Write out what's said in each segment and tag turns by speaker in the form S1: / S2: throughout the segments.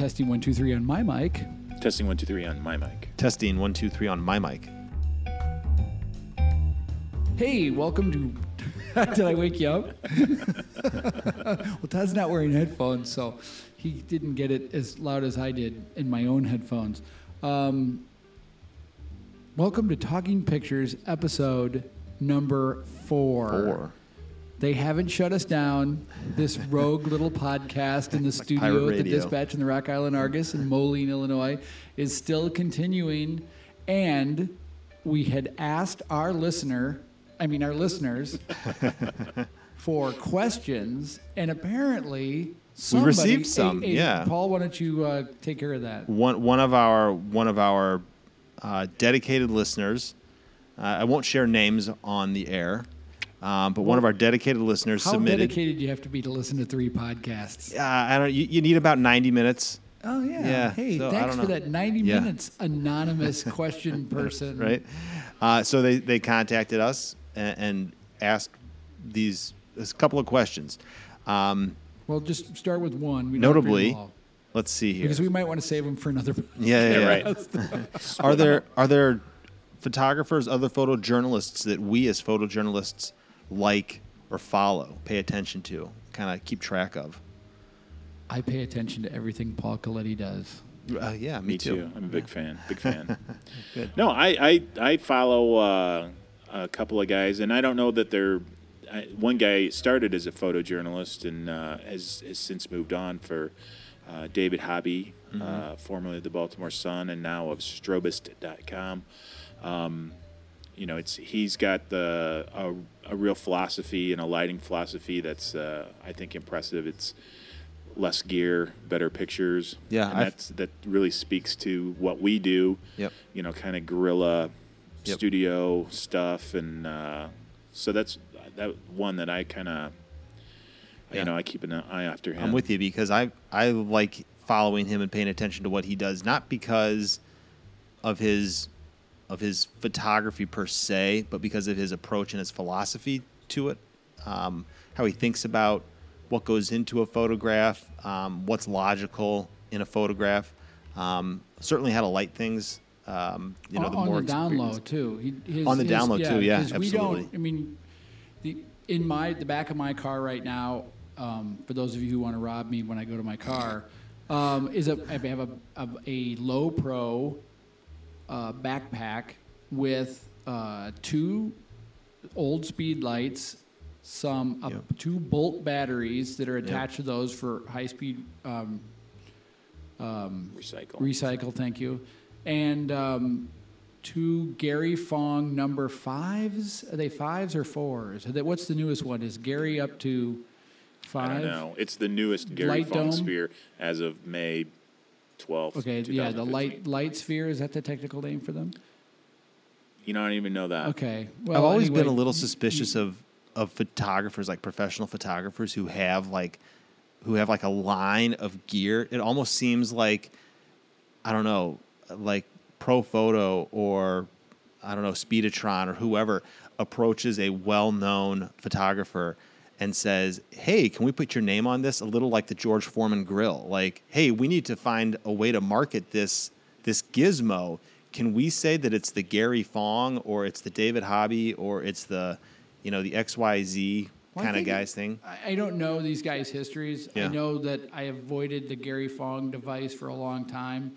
S1: testing one two three on my mic.
S2: Testing one, two, three on my mic.
S3: Testing one, two, three on my mic.
S1: Hey, welcome to. Did I wake you up? well, Todd's not wearing headphones, so he didn't get it as loud as I did in my own headphones. Um, welcome to Talking Pictures, episode number four.
S3: Four.
S1: They haven't shut us down. This rogue little podcast in the
S3: pirate
S1: studio at the. Dispatch in the Rock Island Argus in Moline, Illinois, is still continuing. And we had asked our listener, I mean, our listeners, for questions, and apparently somebody,
S3: received some,
S1: Hey, hey,
S3: yeah.
S1: Paul, why don't you uh, take care of that?
S3: One one of our one of our uh, dedicated listeners. Uh, I won't share names on the air, um, but one of our dedicated listeners
S1: How
S3: submitted.
S1: How dedicated do you have to be to listen to three podcasts?
S3: Uh, I don't. You, you need about ninety minutes,
S1: Oh yeah.
S3: Yeah,
S1: Hey,
S3: so
S1: thanks for that 90
S3: Yeah.
S1: minutes anonymous question person.
S3: right? Uh, so they they contacted us and, and asked these a couple of questions. Um,
S1: Well, just start with one. We don't have to read
S3: notably, let's see here.
S1: because we might want to save them for another.
S3: yeah, yeah,
S2: Yeah,
S3: yeah.
S2: right.
S3: Are there are there photographers, other photojournalists that we as photojournalists like or follow, pay attention to, kind of keep track of?
S1: I pay attention to everything Paul Colletti does.
S3: Uh, yeah, me,
S2: Me too. I'm a big fan. Big fan.
S3: Good.
S2: No, I I, I follow uh, a couple of guys, and I don't know that they're. I, one guy started as a photojournalist and uh, has, has since moved on for uh, David Hobby, uh, formerly of the Baltimore Sun, and now of Strobist.com. Um, you know, it's he's got the a, real philosophy and a lighting philosophy that's uh, I think impressive. It's less gear, better pictures.
S3: Yeah,
S2: and that's that really speaks to what we do.
S3: Yep.
S2: You know, kind of guerrilla
S3: Yep.
S2: studio stuff, and uh, so that's that one that I kind of.
S3: Yeah.
S2: You know, I keep an eye after him.
S3: I'm with you because I I like following him and paying attention to what he does, not because of his of his photography per se, but because of his approach and his philosophy to it, um, how he thinks about what goes into a photograph, um, what's logical in a photograph. Um, certainly how to light things. Um, you know,
S1: on,
S3: the
S1: on
S3: more
S1: the down low too. He, his,
S3: On the
S1: his-
S3: down low, too, yeah,
S1: 'cause We don't.
S3: absolutely.
S1: I mean, the, in my the back of my car right now. Um, for those of you who want to rob me when I go to my car, um, is a I have a, a, a Lowepro uh, backpack with uh, two old speed lights, some uh,
S3: Yep.
S1: two bolt batteries that are attached to those for high speed um,
S2: recycle.
S1: recycle. Thank you, and um, two Gary Fong number fives. Are they fives or fours? Are they, what's the newest one? Is Gary up to
S2: I
S1: five?
S2: don't know. It's the newest Gary
S1: Light
S2: Fong
S1: dome?
S2: sphere as of May 12th.
S1: Okay, yeah, the light light sphere is that the technical name for them?
S2: You know, I don't even know that.
S1: Okay, well,
S3: I've always been a little suspicious of of photographers, like professional photographers, who have like who have like a line of gear. It almost seems like I don't know, like Profoto or I don't know, Speedotron or whoever approaches a well-known photographer and says, "Hey, can we put your name on this?" A little like the George Foreman grill. Like, "Hey, we need to find a way to market this this gizmo. Can we say that it's the Gary Fong or it's the David Hobby or it's the, you know, the XYZ kind of guys thing?"
S1: I don't know these guys' histories. I know that I avoided the Gary Fong device for a long time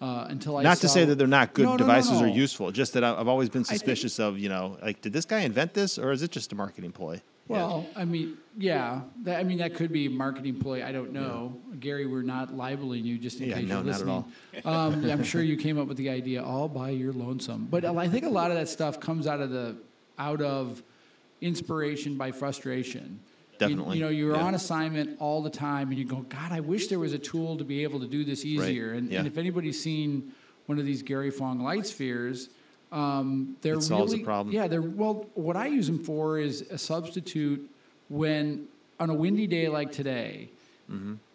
S1: uh, until I
S3: Not to say that they're not good
S1: No, no, no,
S3: devices or useful, just that I've always been
S1: think-
S3: suspicious of, you know, like, did this guy invent this or is it just a marketing ploy?
S1: Well, I mean, yeah. That, I mean, that could be a marketing ploy. I don't know. Gary, we're not libeling you just in
S3: Yeah,
S1: case
S3: no,
S1: you're
S3: not at
S1: listening. um, I'm sure you came up with the idea all by your lonesome. But I think a lot of that stuff comes out of the out of inspiration by frustration. You-
S3: Definitely,
S1: You, know, you're
S3: yeah.
S1: on assignment all the time, and you go, God, I wish there was a tool to be able to do this easier. And,
S3: yeah.
S1: and if anybody's seen one of these Gary Fong light spheres, um, they're
S3: It solves
S1: really
S3: problem.
S1: yeah. They're well. What I use them for is a substitute when on a windy day like today,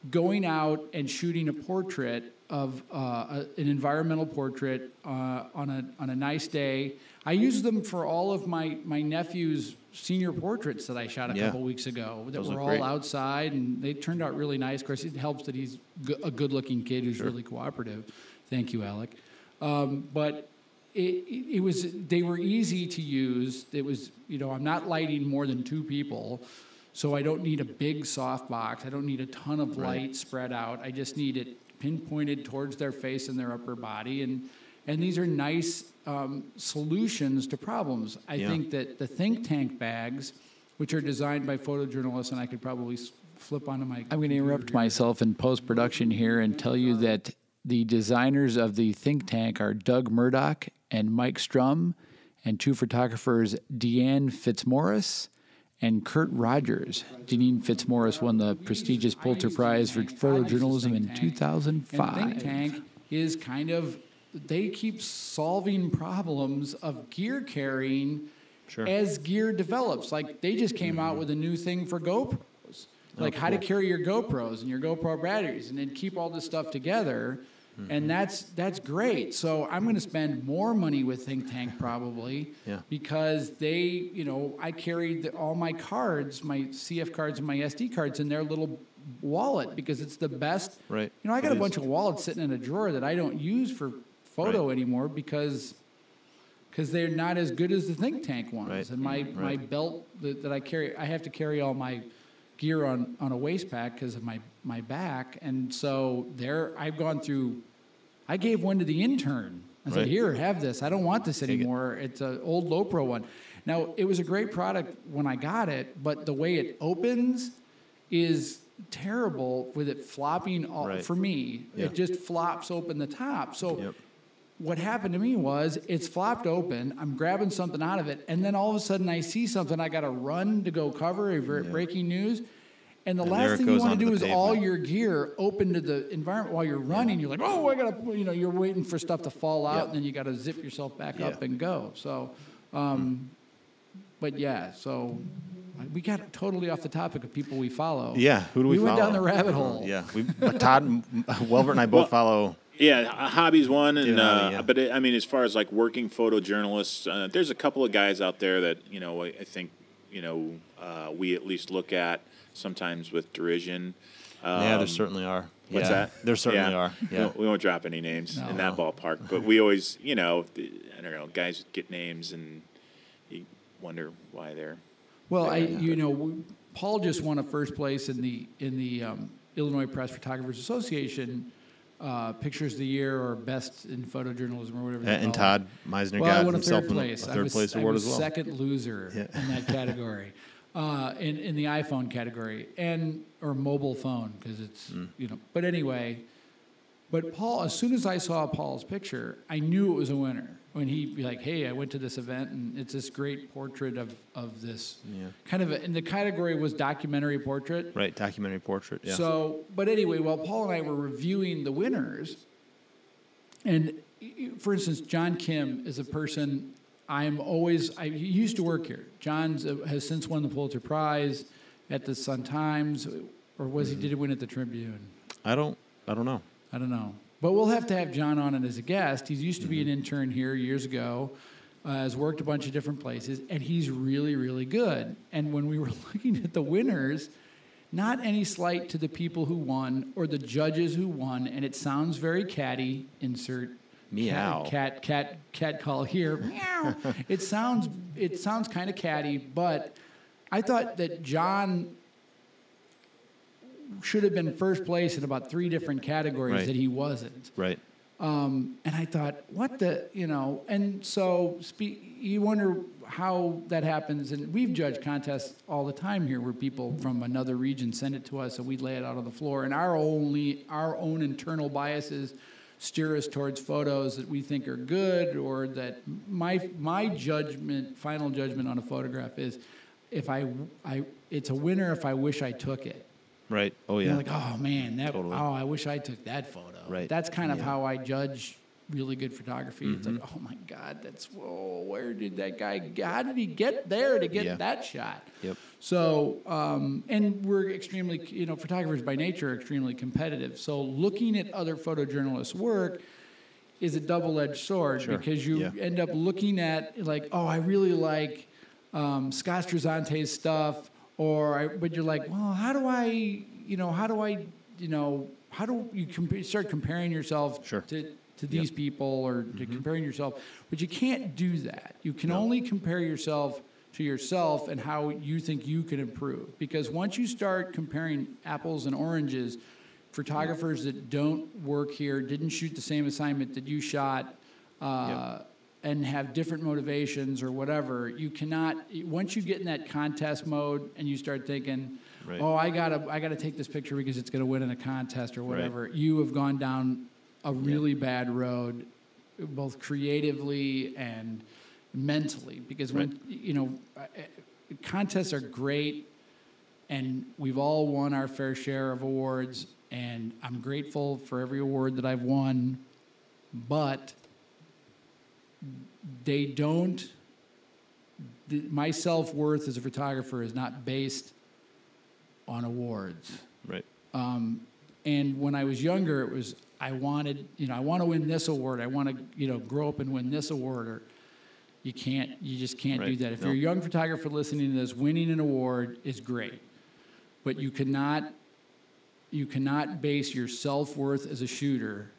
S1: going out and shooting a portrait of uh, a, an environmental portrait uh, on a on a nice day. I use them for all of my my nephew's senior portraits that I shot a
S3: Yeah.
S1: couple weeks ago. That
S3: Those
S1: were all
S3: great.
S1: outside, and they turned out really nice. Of course, it helps that he's a good-looking kid who's really cooperative. Thank you, Alec. Um, but it, it, it was they were easy to use. It was you know I'm not lighting more than two people, so I don't need a big softbox. I don't need a ton of light spread out. I just need it pinpointed towards their face and their upper body, and and these are nice um, solutions to problems. I
S3: Yeah.
S1: think that the think tank bags, which are designed by photojournalists, and I could probably flip onto my. I'm going to interrupt myself in post production here and tell you that the designers of the think tank are Doug Murdoch and Mike Strum, and two photographers, Deanne Fitzmaurice and Kurt Rogers. Deanne Fitzmaurice won the prestigious Pulitzer Prize for photojournalism in 2005. And think tank is kind of they keep solving problems of gear carrying
S3: Sure.
S1: as gear develops. Like they just came out with a new thing for GoPros, like how to carry your GoPros and your GoPro batteries, and then keep all this stuff together. Mm-hmm. And that's that's great. So I'm going to spend more money with Think Tank probably
S3: Yeah.
S1: because they, you know, I carried the, all my cards, my CF cards and my SD cards in their little wallet because it's the best.
S3: Right.
S1: You know, I got
S3: It
S1: a
S3: is.
S1: bunch of wallets sitting in a drawer that I don't use for photo
S3: Right.
S1: anymore because because they're not as good as the think tank ones.
S3: Right.
S1: And my, my belt that, that I carry, I have to carry all my gear on, on a waist pack because of my, my back. And so there, I've gone through, I gave one to the intern. I said,
S3: Right.
S1: here, have this. I don't want this
S3: it.
S1: anymore. It's an old Lowepro one. Now, it was a great product when I got it, but the way it opens is terrible with it flopping all,
S3: Right.
S1: for me.
S3: Yeah.
S1: It just flops open the top. So
S3: Yep.
S1: what happened to me was it's flopped open. I'm grabbing something out of it, and then all of a sudden I see something. I got to run to go cover a ver- breaking news. And the
S3: And
S1: last thing you want to do
S3: the
S1: is all your gear open to the environment while you're running. You're like, oh, I gotta, you know, you're waiting for stuff to fall out,
S3: Yep.
S1: and then you got to zip yourself back up and go. So, um, but yeah, so we got totally off the topic of people we follow.
S3: Yeah, who do we, follow?
S1: We went down the rabbit hole.
S3: Yeah, we, Todd, Welvert, and I both follow.
S2: Yeah, Hobby's one, and
S3: David
S2: uh,
S3: yeah.
S2: but it, I mean, as far as like working photojournalists, uh, there's a couple of guys out there that you know I, I think you know uh, we at least look at sometimes with derision. Um,
S3: yeah, there certainly are.
S2: What's
S3: yeah,
S2: that?
S3: There certainly
S2: Yeah.
S3: are.
S2: We
S3: Yeah,
S2: won't- We won't drop any names in that
S1: No.
S2: ballpark, but we always, you know, the- I don't know, guys get names and you wonder why they're.
S1: Well, I, you know, w- Paul just won a first place in the in the um, Illinois Press Photographers Association uh, Pictures of the Year or Best in Photojournalism or whatever.
S3: and, and. Todd Mizener
S1: Well, I
S3: got
S1: won a
S3: himself
S1: third place.
S3: a
S1: I
S3: third
S1: was,
S3: place
S1: I
S3: award
S1: was
S3: as well.
S1: second loser
S3: Yeah.
S1: in that category, uh, in in the iPhone category and or mobile phone because it's
S3: Mm.
S1: you know. But anyway, but Paul, as soon as I saw Paul's picture, I knew it was a winner. When he'd be like, "Hey, I went to this event and it's this great portrait of of this
S3: Yeah.
S1: kind of," a, and the category was documentary portrait.
S3: Right, documentary portrait. Yeah.
S1: So, but anyway, while Paul and I were reviewing the winners, and for instance, John Kim is a person I'm always, I, he used to work here. John uh, has since won the Pulitzer Prize at the Sun Times, or was he, did he win at the Tribune?
S3: I don't. I don't know.
S1: I don't know. But we'll have to have John on it as a guest. He used to be an
S3: Mm-hmm.
S1: intern here years ago, uh, has worked a bunch of different places, and he's really, really good. And when we were looking at the winners, not any slight to the people who won or the judges who won, and it sounds very catty. Insert
S3: Meow.
S1: cat cat cat, cat call here. Meow. it sounds it sounds kind of catty, but I thought that John should have been first place in about three different categories
S3: Right.
S1: that he wasn't.
S3: Right.
S1: Um, and I thought, what the, you know, and so spe- you wonder how that happens. And we've judged contests all the time here where people from another region send it to us and we lay it out on the floor. And our only, our own internal biases steer us towards photos that we think are good or that my, my judgment, final judgment on a photograph is if I, I, it's a winner if I wish I took it.
S3: Right. Oh yeah.
S1: like, oh man, that
S3: Totally.
S1: oh, I wish I took that photo.
S3: Right.
S1: That's kind of
S3: Yeah.
S1: how I judge really good photography. It's
S3: Mm-hmm.
S1: like, oh my God, that's whoa, where did that guy? How did he get there to get
S3: Yeah.
S1: that shot?
S3: Yep.
S1: So, um, and we're extremely, you know, photographers by nature are extremely competitive. So, looking at other photojournalists' work is a double-edged sword
S3: Sure.
S1: because you
S3: Yeah.
S1: end up looking at like, oh, I really like um, Scott Strazzante's stuff, or I, but you're like, well, how do I, you know, how do I, you know, how do you compa- start comparing yourself
S3: Sure. Mm-hmm.
S1: to to these people or to comparing yourself? But you can't do that. You can only compare yourself to yourself and how you think you can improve. Because once you start comparing apples and oranges, photographers that don't work here, didn't shoot the same assignment that you shot, uh, and have different motivations or whatever, you cannot. Once you get in that contest mode and you start thinking,
S3: Right.
S1: "Oh, I gotta, I gotta take this picture because it's gonna win in a contest or whatever," you have gone down a really bad road, both creatively and mentally. Because when you know, contests are great and we've all won our fair share of awards and i'm grateful for every award that i've won but they don't the, my self-worth as a photographer is not based on awards
S3: Right.
S1: Um, and when i was younger it was i wanted you know i want to win this award i want to you know grow up and win this award or you can't you just can't do that if
S3: No.
S1: you're a young photographer listening to this winning an award is great but you cannot you cannot base your self-worth as a shooter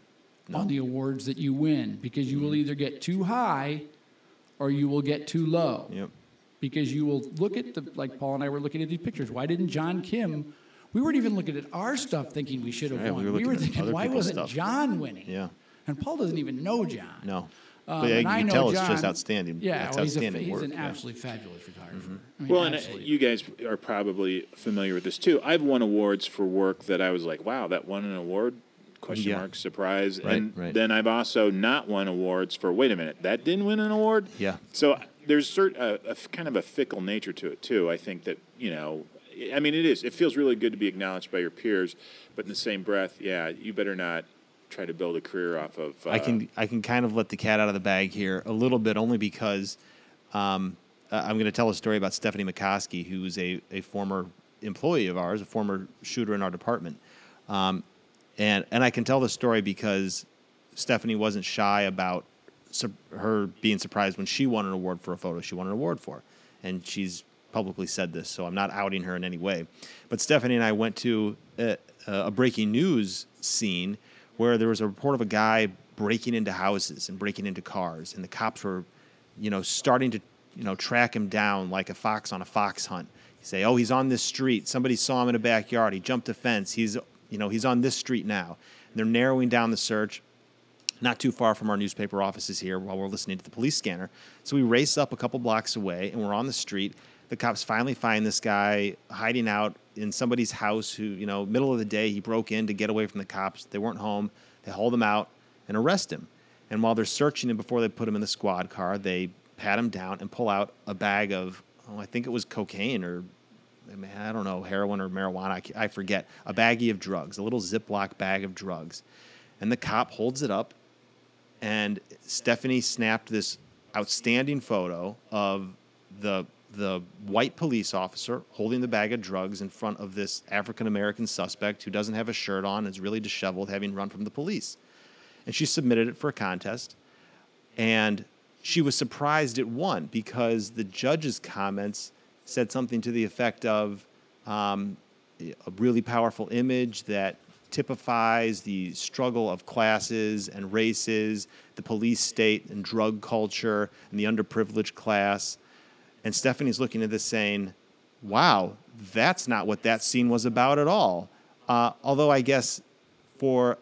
S1: on the awards that you win because you
S3: Mm-hmm.
S1: will either get too high or you will get too low
S3: Yep.
S1: because you will look at the like Paul and I were looking at these pictures. Why didn't John Kim? We weren't even looking at our stuff thinking we should have
S3: Yeah, we
S1: won.
S3: were
S1: We were, thinking, why wasn't
S3: stuff.
S1: John winning?
S3: Yeah.
S1: And Paul doesn't even know John.
S3: No.
S1: Um,
S3: but yeah, you
S1: I
S3: can
S1: know
S3: tell it's just
S1: John-
S3: outstanding.
S1: Yeah,
S3: it's
S1: well, he's, a,
S3: outstanding
S1: he's
S3: work.
S1: an
S3: yeah. Mm-hmm.
S1: absolutely fabulous photographer. I mean,
S2: Well, and uh, you guys are probably familiar with this too. I've won awards for work that I was like, "Wow, that won an award?" Question
S3: Yeah.
S2: mark, surprise.
S3: Right,
S2: and
S3: right.
S2: then I've also not won awards for. Wait a minute, that didn't win an award.
S3: Yeah.
S2: So there's cert, a, a f- kind of a fickle nature to it too. I think that you know, I mean, it is. It feels really good to be acknowledged by your peers, but in the same breath, yeah, you better not try to build a career off of. Uh,
S3: I can I can kind of let the cat out of the bag here a little bit, only because um, I'm going to tell a story about Stephanie McCoskey, who's a, a former employee of ours, a former shooter in our department, um, and and I can tell the story because Stephanie wasn't shy about her being surprised when she won an award for a photo she won an award for, and she's publicly said this, so I'm not outing her in any way. But Stephanie and I went to a, a breaking news scene where there was a report of a guy breaking into houses and breaking into cars, and the cops were, you know, starting to, you know, track him down like a fox on a fox hunt. You say, "Oh, he's on this street. Somebody saw him in a backyard. He jumped a fence. He's, you know, he's on this street now." And they're narrowing down the search not too far from our newspaper offices here while we're listening to the police scanner. So we race up a couple blocks away and we're on the street. The cops finally find this guy hiding out in somebody's house who, you know, middle of the day, he broke in to get away from the cops. They weren't home. They hold him out and arrest him. And while they're searching him before they put him in the squad car, they pat him down and pull out a bag of, oh, I think it was cocaine or I, mean, I don't know, heroin or marijuana. I, I forget. A baggie of drugs, a little Ziploc bag of drugs. And the cop holds it up and Stephanie snapped this outstanding photo of the the white police officer holding the bag of drugs in front of this African American suspect who doesn't have a shirt on, is really disheveled, having run from the police. And she submitted it for a contest, and she was surprised it won because the judge's comments said something to the effect of um, a really powerful image that typifies the struggle of classes and races, the police state and drug culture, and the underprivileged class. And Stephanie's looking at this saying, wow, that's not what that scene was about at all. Uh, although I guess for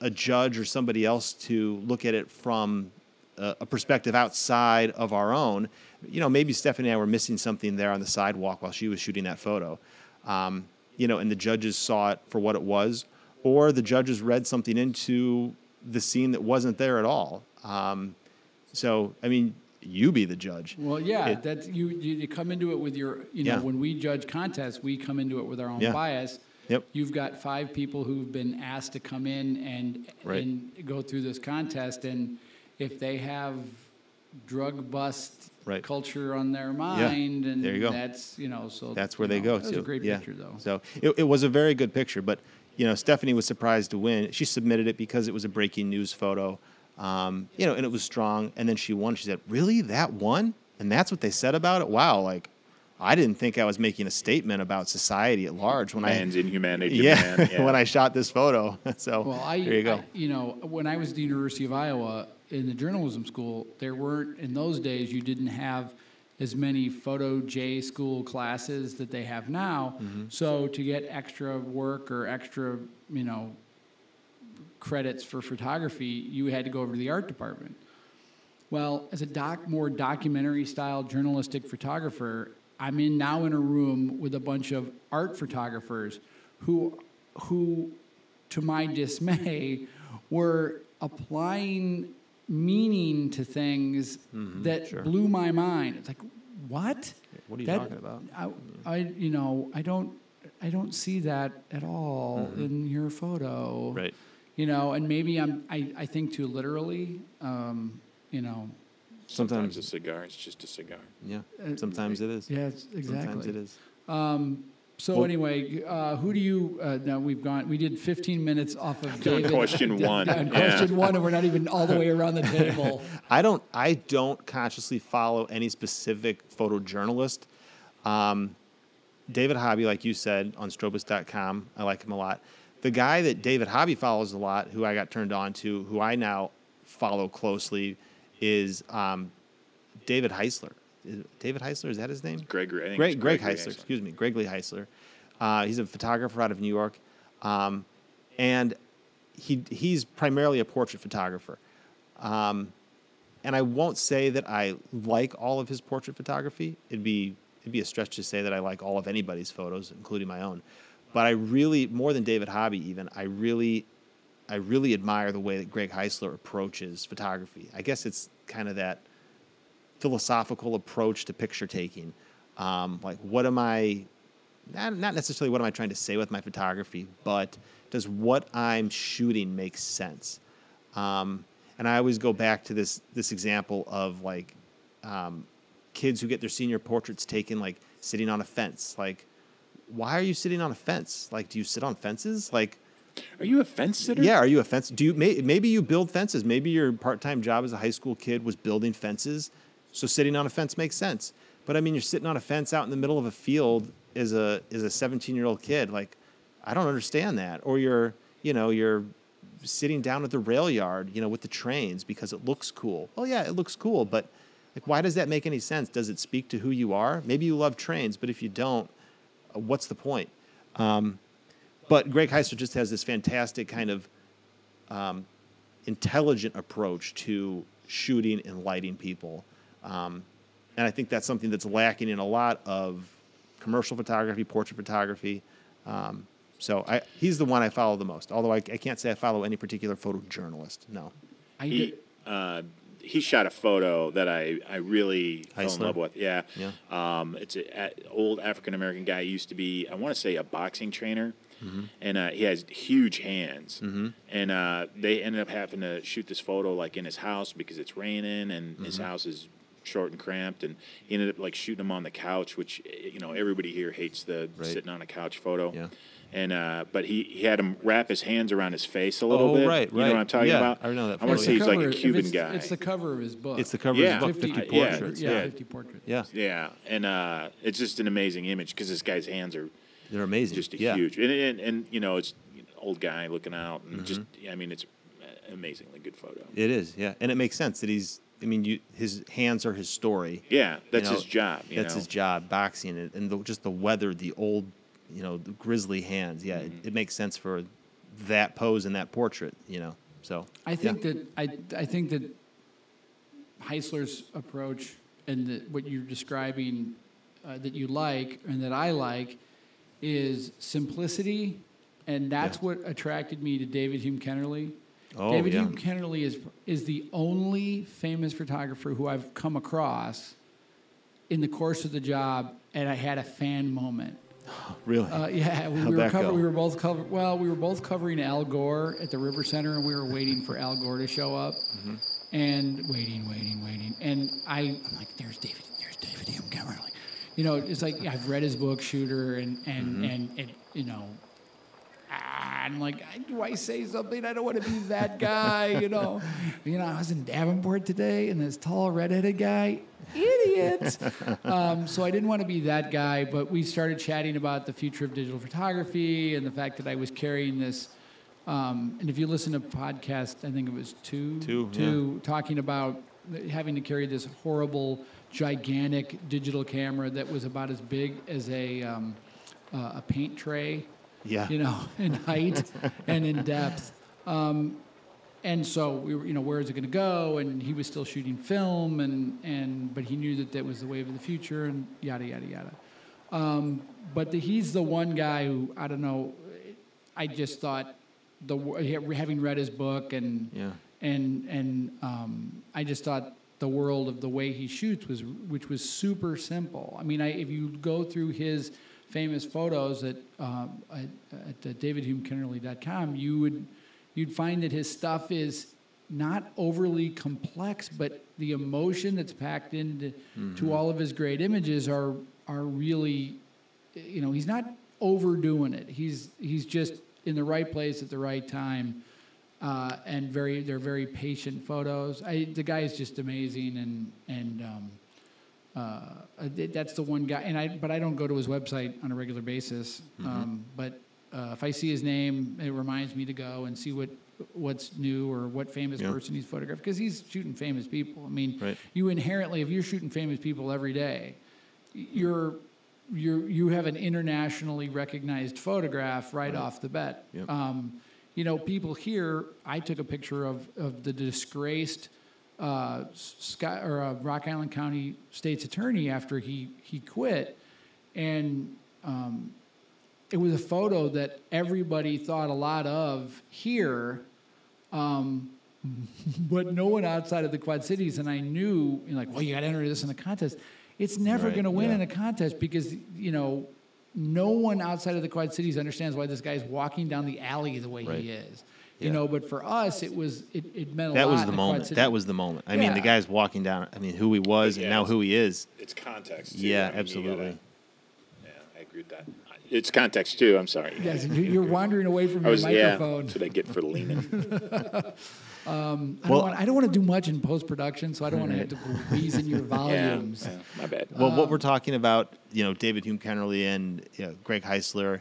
S3: a judge or somebody else to look at it from a, a perspective outside of our own, you know, maybe Stephanie and I were missing something there on the sidewalk while she was shooting that photo. Um, you know, and the judges saw it for what it was, or the judges read something into the scene that wasn't there at all. Um, so, I mean, you be the judge.
S1: Well, yeah,
S3: It-
S1: that's you, you. You come into it with your, you know,
S3: Yeah.
S1: when we judge contests, we come into it with our own
S3: Yeah.
S1: bias,
S3: Yep.
S1: You've got five people who've been asked to come in and
S3: Right.
S1: and go through this contest, and if they have drug bust
S3: Right.
S1: culture on their mind, and
S3: There you go.
S1: that's you know, so
S3: That's where they
S1: know,
S3: go
S1: That was
S3: to.
S1: a great
S3: yeah.
S1: picture, though.
S3: So it, it was a very good picture, but you know, Stephanie was surprised to win. She submitted it because it was a breaking news photo, um, you know, and it was strong. And then she won. She said, "Really, that won?" And that's what they said about it. Wow, like I didn't think I was making a statement about society at large when
S2: Man's
S3: I,
S2: inhumanity.
S3: yeah,
S2: man. yeah.
S3: when I shot this photo. so
S1: Well, I,
S3: there you go.
S1: I- you know, when I was at the University of Iowa in the journalism school, there weren't in those days. You didn't have as many photo J school classes that they have now.
S3: Mm-hmm.
S1: So to get extra work or extra, you know, credits for photography, you had to go over to the art department. Well, as a doc, more documentary style journalistic photographer, I'm in now in a room with a bunch of art photographers who, who, to my dismay, were applying meaning to things that
S3: sure.
S1: blew my mind. It's like, what?
S3: What are you
S1: That-
S3: talking about?
S1: I, I, you know, I don't, I don't see that at all in your photo
S3: Mm-hmm. Right.
S1: You know, and maybe I'm, I, I think too literally, um, you know.
S2: Sometimes
S3: Sometimes,
S2: a cigar is just a cigar.
S3: yeah.
S1: uh,
S3: Sometimes it is.
S1: Yeah, it's-
S3: Sometimes
S1: exactly.
S3: it is.
S1: Um, so
S3: Well-
S1: anyway, uh, who do you, uh, now we've gone, we did 15 minutes off of David.
S2: question one. Yeah.
S1: question one, and we're not even all the way around the table.
S3: I don't I don't consciously follow any specific photojournalist. Um, David Hobby, like you said, on Strobist.com, I like him a lot. The guy that David Hobby follows a lot, who I got turned on to, who I now follow closely, is um, David Heisler. Is- David Heisler, is that his name?
S2: Think
S3: Greg,
S2: it's
S3: Greg
S2: Gregory
S3: Heisler, excuse me, Greg Lee Heisler. Uh, he's a photographer out of New York, um, and he he's primarily a portrait photographer. Um, and I won't say that I like all of his portrait photography. It'd be it'd be a stretch to say that I like all of anybody's photos, including my own. But I really, more than David Hobby, even I really, I really admire the way that Greg Heisler approaches photography. I guess it's kind of that philosophical approach to picture taking. Um, like, what am I, not, not necessarily what am I trying to say with my photography, but does what I'm shooting make sense? Um, and I always go back to this this example of like um, kids who get their senior portraits taken, like sitting on a fence. Like, why are you sitting on a fence? Like, do you sit on fences? Like,
S2: Are you a fence sitter?
S3: yeah, are you a fence? Do you may, maybe you build fences? Maybe your part-time job as a high school kid was building fences, so sitting on a fence makes sense. But I mean, you're sitting on a fence out in the middle of a field as a as a 17-year-old kid. Like, I don't understand that. Or you're you know you're sitting down at the rail yard, you know, with the trains because it looks cool. Oh yeah, it looks cool, but like, why does that make any sense? Does it speak to who you are? Maybe you love trains, but if you don't, what's the point? But Greg Heisler just has this fantastic kind of um, intelligent approach to shooting and lighting people. Um, and I think that's something that's lacking in a lot of commercial photography, portrait photography. Um, so I, he's the one I follow the most. Although I, I can't say I follow any particular photojournalist. No.
S1: I
S2: He, uh, he shot a photo that I, I really fell in love with. Yeah.
S3: Yeah.
S2: Um, it's an old African American guy. He used to be, I want to say, a boxing trainer.
S3: Mm-hmm.
S2: And uh, he has huge hands. And uh, they ended up having to shoot this photo like in his house because it's raining and his
S3: Mm-hmm.
S2: house is short and cramped. And he ended up like shooting him on the couch, which, you know, everybody here hates the
S3: Right.
S2: sitting on a couch photo.
S3: Yeah.
S2: And uh, but he, he had him wrap his hands around his face a little
S3: Oh,
S2: bit.
S3: right,
S2: You know what I'm talking
S3: Yeah,
S2: about?
S3: I know that
S2: I want to say
S1: the
S2: he's like
S1: cover-
S2: a Cuban
S1: it's,
S2: guy.
S1: It's the cover of his book.
S3: It's the cover
S2: Yeah.
S3: of his book,
S1: 50
S3: 50
S2: yeah,
S3: Portraits.
S1: Yeah,
S2: yeah.
S1: 50 portraits.
S3: Yeah.
S2: Yeah, and uh, it's just an amazing image because this guy's hands are
S3: They're amazing.
S2: just
S3: yeah.
S2: huge, and, and and you know it's an old guy looking out, and just
S3: Mm-hmm.
S2: I mean it's amazingly good photo.
S3: It is, yeah, and it makes sense that he's. I mean, you, his hands are his story.
S2: Yeah, that's
S3: know,
S2: his job. You
S3: that's
S2: know?
S3: his job, boxing, and, and the, just the weather, the old, you know, the grizzly hands. Yeah,
S2: Mm-hmm.
S3: it, it makes sense for that pose and that portrait. You know, so
S1: I
S3: yeah.
S1: think that I, I think that Heisler's approach and the, what you're describing uh, that you like and that I like is simplicity, and that's
S3: Yeah.
S1: what attracted me to David Hume Kennerly.
S3: Oh,
S1: David
S3: yeah.
S1: Hume Kennerly is is the only famous photographer who I've come across in the course of the job, and I had a fan moment
S3: Really?
S1: Uh, yeah, we, we were cover, we were both cover, well, we were both covering Al Gore at the River Center, and we were waiting for Al Gore to show up,
S3: Mm-hmm.
S1: and waiting, waiting, waiting, and I, I'm like, there's David, there's David Hume like, you know, it's like I've read his book Shooter, and and
S3: Mm-hmm.
S1: and, and you know. I'm like, do I say something? I don't want to be that guy, you know. You know, I was in Davenport today, and this tall redheaded guy, idiot. um, so I didn't want to be that guy, but we started chatting about the future of digital photography and the fact that I was carrying this. Um, and if you listen to podcast, I think it was two,
S3: Two,
S1: two talking about having to carry this horrible, gigantic digital camera that was about as big as a um, uh, a paint tray
S3: yeah.
S1: you know, in height and in depth. Um, and so we were, you know, where is it going to go? And he was still shooting film, and and but he knew that that was the wave of the future, and yada yada yada. Um, but the, he's the one guy who I don't know. I just thought the having read his book and
S3: Yeah.
S1: and and um, I just thought the world of the way he shoots was which was super simple. I mean, I, if you go through his famous photos at um, at, at uh, you would you'd find that his stuff is not overly complex, but the emotion that's packed into to all of his great images are are really, you know, he's not overdoing it. He's he's just in the right place at the right time uh, and very they're very patient photos. I, the guy is just amazing, and and um, uh, that's the one guy. And I but I don't go to his website on a regular basis. Um, but uh, if I see his name, it reminds me to go and see what what's new or what famous
S3: Yeah.
S1: person he's photographed because he's shooting famous people. I mean,
S3: Right.
S1: you inherently if you're shooting famous people every day, you're you you have an internationally recognized photograph right, off the bat.
S3: Yep.
S1: Um, you know, people here. I took a picture of of the disgraced uh, Scott or uh, Rock Island County State's Attorney after he he quit, and um, it was a photo that everybody thought a lot of here. Um, but no one outside of the Quad Cities, and I knew, you know, like, well, you got to enter this in a contest. It's never
S3: Right,
S1: going to win
S3: yeah.
S1: in a contest because you know, no one outside of the Quad Cities understands why this guy's walking down the alley the way
S3: Right.
S1: he is. You know, but for us, it was it, it meant a
S3: That
S1: lot.
S3: was
S1: in
S3: the
S1: the
S3: moment. That was the moment. I mean, the
S1: Yeah.
S3: guy's walking down. I mean, who he was and now
S2: it's-
S3: who he is.
S2: It's context.
S3: Yeah,
S2: I mean, you
S3: absolutely.
S2: gotta- yeah, I agree with that. It's context too. I'm sorry.
S1: Yes, you- you're wandering away from
S2: I
S1: your
S2: was yeah.
S1: microphone.
S2: That's what I get for leaning.
S1: I don't
S3: Well-
S1: want. I don't want to do much in post production, so I don't want to have to wheeze in your
S2: yeah,
S1: volumes.
S2: yeah, my bad.
S3: Well, what
S1: Um,
S3: we're talking about, you know, David Hume Kennerly and you know, Greg Heisler,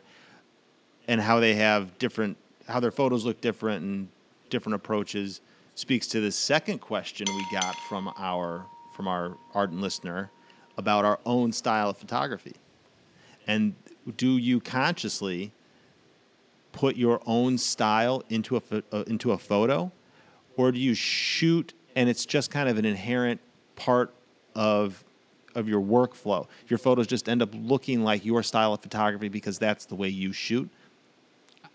S3: and how they have different, how their photos look different and different approaches, speaks to the second question we got from our from our ardent listener about our own style of photography, and do you consciously put your own style into a uh, into a photo, or do you shoot and it's just kind of an inherent part of of your workflow? Your photos just end up looking like your style of photography because that's the way you shoot.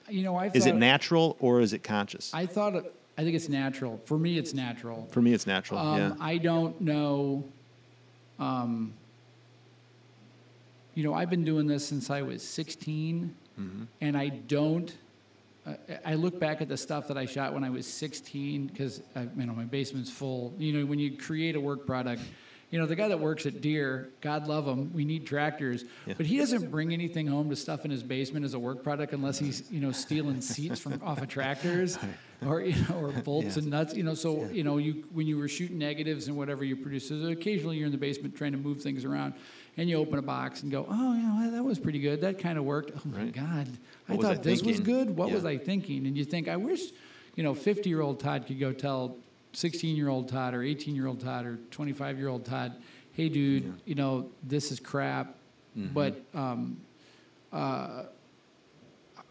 S1: You know, I
S3: Is it natural or is it conscious?
S1: I thought. I think it's natural. For me, it's natural.
S3: For me, it's natural.
S1: Um,
S3: yeah.
S1: I don't know. Um, you know, I've been doing this since I was 16,
S3: Mm-hmm.
S1: and I don't. Uh, I look back at the stuff that I shot when I was 16 because you know my basement's full. You know, when you create a work product, you know the guy that works at Deere, God love him, we need tractors,
S3: Yeah.
S1: but he doesn't bring anything home to stuff in his basement as a work product unless he's you know stealing seats from off of tractors, or you know, or bolts
S3: Yeah.
S1: and nuts. You know, so you know you when you were shooting negatives and whatever you produce, so occasionally you're in the basement trying to move things around, and you open a box and go, oh, you know, that was pretty good. That kind of worked. Oh my
S3: Right.
S1: God, I
S3: What I
S1: thought this was good. What
S3: Yeah.
S1: was I thinking? And you think, I wish, you know, 50 year old Todd could go tell 16 year old Todd or 18 year old Todd or 25 year old Todd, hey, dude, you know, this is crap.
S3: Mm-hmm.
S1: But um, uh,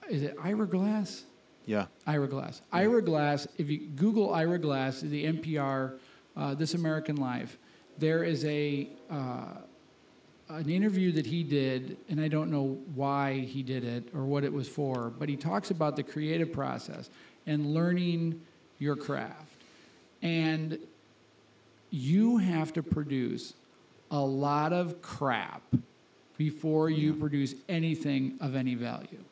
S1: is it Ira Glass?
S3: yeah.
S1: Ira Glass. Ira Glass, if you Google Ira Glass, the NPR, uh, This American Life, there is a uh, an interview that he did, and I don't know why he did it or what it was for, but he talks about the creative process and learning your craft. And you have to produce a lot of crap before you produce anything of any value.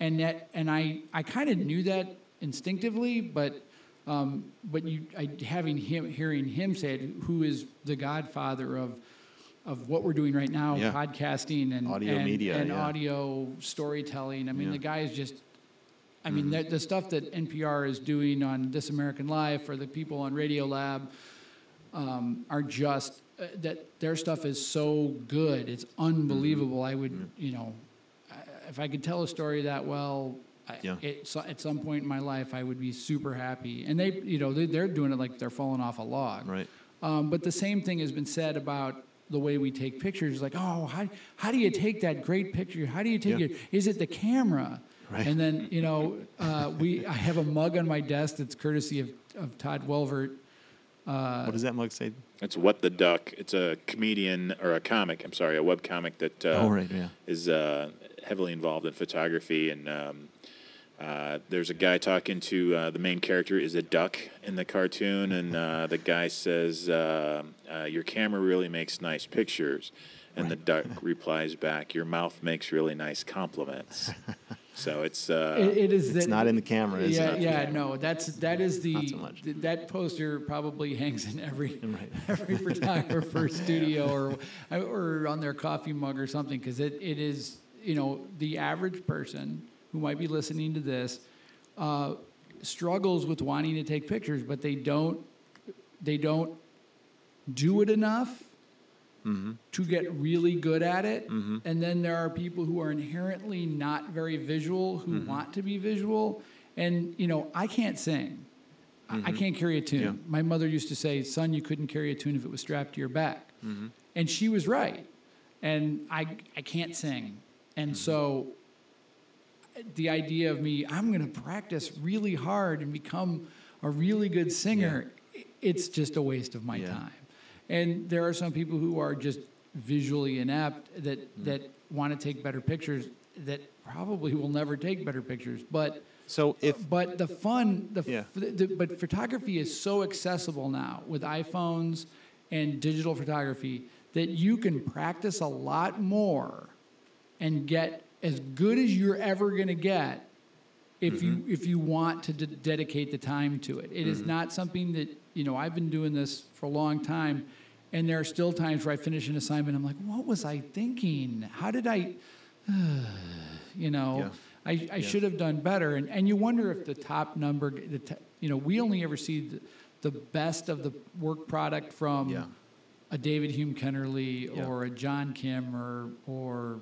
S1: And that, and I, I kind of knew that instinctively, but, um, but you, I, having him, hearing him say it, who is the godfather of, of what we're doing right now,
S3: Yeah.
S1: podcasting and
S3: Audio
S1: and,
S3: media,
S1: and
S3: yeah.
S1: audio storytelling. I mean,
S3: Yeah.
S1: the guy is just. I
S3: Mm-hmm.
S1: mean, the, the stuff that NPR is doing on This American Life or the people on Radiolab um, are just uh, that their stuff is so good. It's unbelievable. I would, you know, if I could tell a story that well, I,
S3: Yeah.
S1: it, so at some point in my life, I would be super happy. And they, you know, they, they're doing it like they're falling off a log.
S3: Right.
S1: Um, but the same thing has been said about the way we take pictures. Like, oh, how, how do you take that great picture? How do you take
S3: Yeah.
S1: it? Is it the camera?
S3: Right.
S1: And then, you know, uh, we, I have a mug on my desk that's courtesy of, of Todd Welvert.
S3: what does that mug say?
S2: It's What the Duck. It's a comedian or a comic. I'm sorry, a web comic that uh,
S3: oh, right. Yeah.
S2: is uh, heavily involved in photography. And um, uh, there's a guy talking to uh, the main character is a duck in the cartoon, and uh, the guy says, uh, uh, "Your camera really makes nice pictures," and the duck replies back, "Your mouth makes really nice compliments." so it's uh,
S1: It, it is
S3: It's
S1: that-
S3: not in the camera, is
S1: yeah,
S3: it?
S1: yeah, no, that's that is the
S3: Not so much.
S1: th- that poster probably hangs in every
S3: Right.
S1: every photographer's studio or or on their coffee mug or something because it, it is you know the average person who might be listening to this uh, struggles with wanting to take pictures, but they don't they don't do it enough Mm-hmm. to get really good at it. Mm-hmm. And then there are people who are inherently not very visual who mm-hmm. want to be visual. And, you know, I can't sing. I- I can't carry a tune.
S3: Yeah.
S1: My mother used to say, son, you couldn't carry a tune if it was strapped to your back. And she was right. And I, I can't sing. And so the idea of me, I'm going to practice really hard and become a really good singer, i- it's just a waste of my
S3: Yeah.
S1: time. And there are some people who are just visually inept that,
S3: Mm.
S1: that want to take better pictures that probably will never take better pictures. But
S3: So if
S1: but the fun, the,
S3: Yeah.
S1: the but photography is so accessible now with iPhones and digital photography that you can practice a lot more and get as good as you're ever going to get if you mm-hmm. if you want to d- dedicate the time to it. It is mm-hmm. not something that you know. I've been doing this for a long time, and there are still times where I finish an assignment. I'm like, what was I thinking? How did I? you know.
S3: Yeah.
S1: I, I should have done better. And, and you wonder if the top number, the t- you know, we only ever see the, the best of the work product from
S3: Yeah.
S1: a David Hume Kennerly
S3: Yeah.
S1: or a John Kim or, or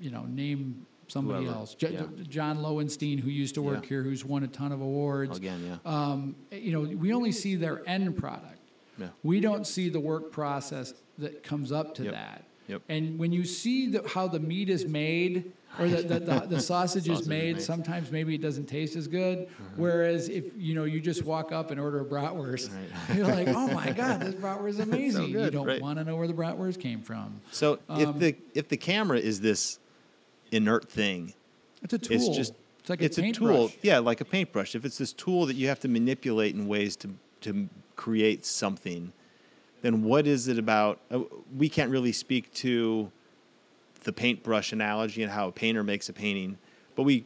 S1: you know, name somebody
S3: Whoever.
S1: else. J-
S3: Yeah.
S1: John Lowenstein, who used to work
S3: Yeah.
S1: here, who's won a ton of awards.
S3: again, yeah.
S1: Um, you know, we only see their end product.
S3: Yeah.
S1: We don't see the work process that comes up to
S3: Yep.
S1: that.
S3: Yep.
S1: And when you see the, how the meat is made, or the, the, the, the sausage is
S3: Sausage is
S1: made,
S3: made.
S1: sometimes maybe it doesn't taste as good. Whereas if you know you just walk up and order a bratwurst, you're like, oh my god, this bratwurst is amazing. you
S3: good,
S1: don't
S3: right.
S1: want to know where the bratwurst came from.
S3: So if
S1: Um,
S3: the if the camera is this inert thing,
S1: It's a tool.
S3: it's just
S1: it's like a
S3: it's a, tool. Yeah, like a paintbrush. If it's this tool that you have to manipulate in ways to to create something, then what is it about? Uh, we can't really speak to the paintbrush analogy and how a painter makes a painting, but we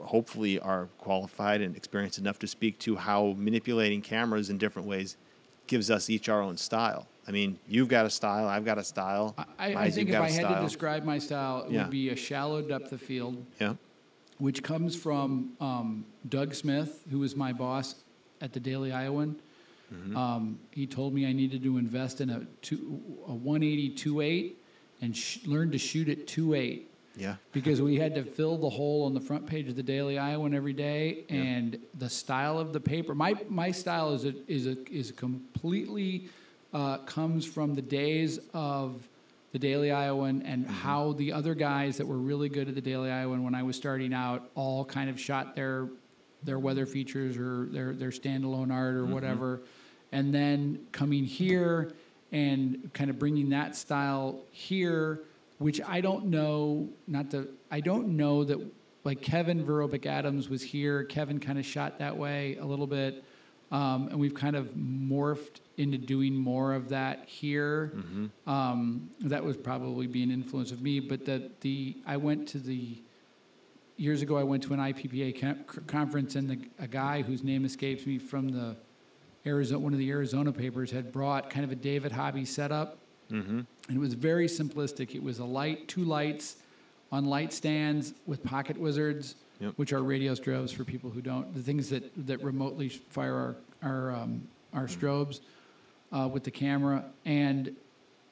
S3: hopefully are qualified and experienced enough to speak to how manipulating cameras in different ways gives us each our own style. I mean, you've got a style, I've got a style.
S1: I, I think if I
S3: a
S1: had to describe my style, it
S3: Yeah.
S1: would be a shallow depth of field.
S3: yeah,
S1: which comes from um, Doug Smith, who was my boss at the Daily Iowan.
S3: Mm-hmm.
S1: Um, he told me I needed to invest in a, two, a 180 2.8 and sh- learn to shoot at 2.8
S3: yeah,
S1: because we had to fill the hole on the front page of the Daily Iowan every day, and the style of the paper. My my style is a, is a, is completely uh, comes from the days of the Daily Iowan and how the other guys that were really good at the Daily Iowan when I was starting out all kind of shot their their weather features or their their standalone art or whatever, and then coming here and kind of bringing that style here, which I don't know, not to, I don't know that like Kevin Verobic Adams was here. Kevin kind of shot that way a little bit. Um, and we've kind of morphed into doing more of that here. Um, that was probably be an influence of me, but the, the I went to the years ago. I went to an IPPA con- conference, and the, a guy whose name escapes me from the Arizona, one of the Arizona papers, had brought kind of a David Hobby setup, and it was very simplistic. It was a light, two lights on light stands with pocket wizards,
S3: Yep.
S1: which are radio strobes for people who don't. The things that that remotely fire our our um, our strobes uh, with the camera, and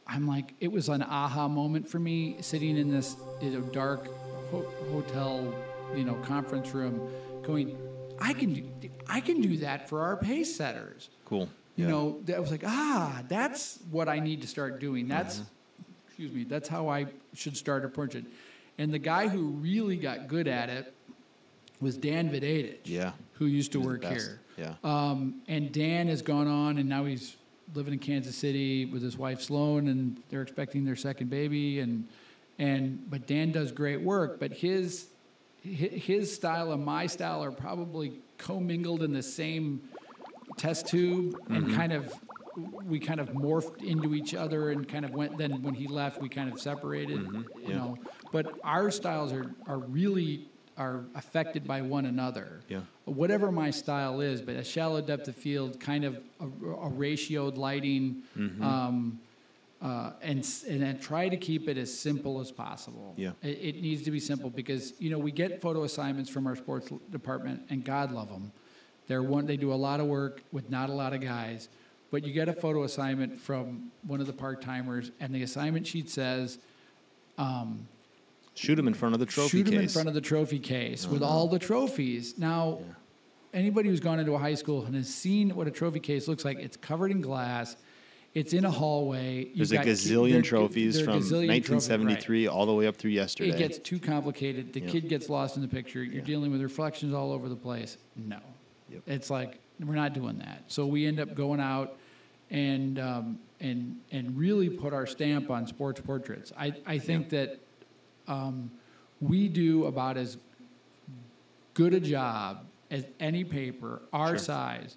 S1: I'm like, it was an aha moment for me sitting in this you know, dark ho- hotel, you know, conference room, going, I can do, I can do that for our pace setters.
S3: Cool.
S1: You
S3: Yeah.
S1: know, that was like, ah, that's what I need to start doing. That's, excuse me, that's how I should start approaching. And the guy who really got good at it was Dan Videtich,
S3: Yeah.
S1: who used to work here.
S3: Yeah.
S1: Um, and Dan has gone on, and now he's living in Kansas City with his wife Sloan, and they're expecting their second baby. And and but Dan does great work, but his his style and my style are probably commingled in the same test tube, and mm-hmm. kind of we kind of morphed into each other, and kind of went. Then when he left, we kind of separated. Mm-hmm. You
S3: Yeah.
S1: know, but our styles are are really are affected by one another
S3: Yeah.
S1: whatever my style is, but a shallow depth of field, kind of a, a ratioed lighting,
S3: Mm-hmm.
S1: um, uh, and and then try to keep it as simple as possible.
S3: Yeah.
S1: it, it needs to be simple because you know we get photo assignments from our sports department, and God love them. They're one. They do a lot of work with not a lot of guys, but you get a photo assignment from one of the part timers, and the assignment sheet says. Um,
S3: Shoot him in front of the trophy
S1: shoot
S3: case.
S1: them in front of the trophy case with all the trophies. Now, anybody who's gone into a high school and has seen what a trophy case looks like, it's covered in glass. It's in a hallway. You've
S3: There's a
S1: got ki-
S3: gazillion
S1: there-
S3: trophies
S1: there are
S3: from
S1: gazillion trophies, right.
S3: 1973 all the way up through yesterday.
S1: It gets too complicated. The
S3: Yep.
S1: kid gets lost in the picture. You're dealing with reflections all over the place. No,
S3: Yep.
S1: it's like we're not doing that. So we end up going out and um, and and really put our stamp on sports portraits. I I think that um, we do about as good a job as any paper our
S3: Sure.
S1: size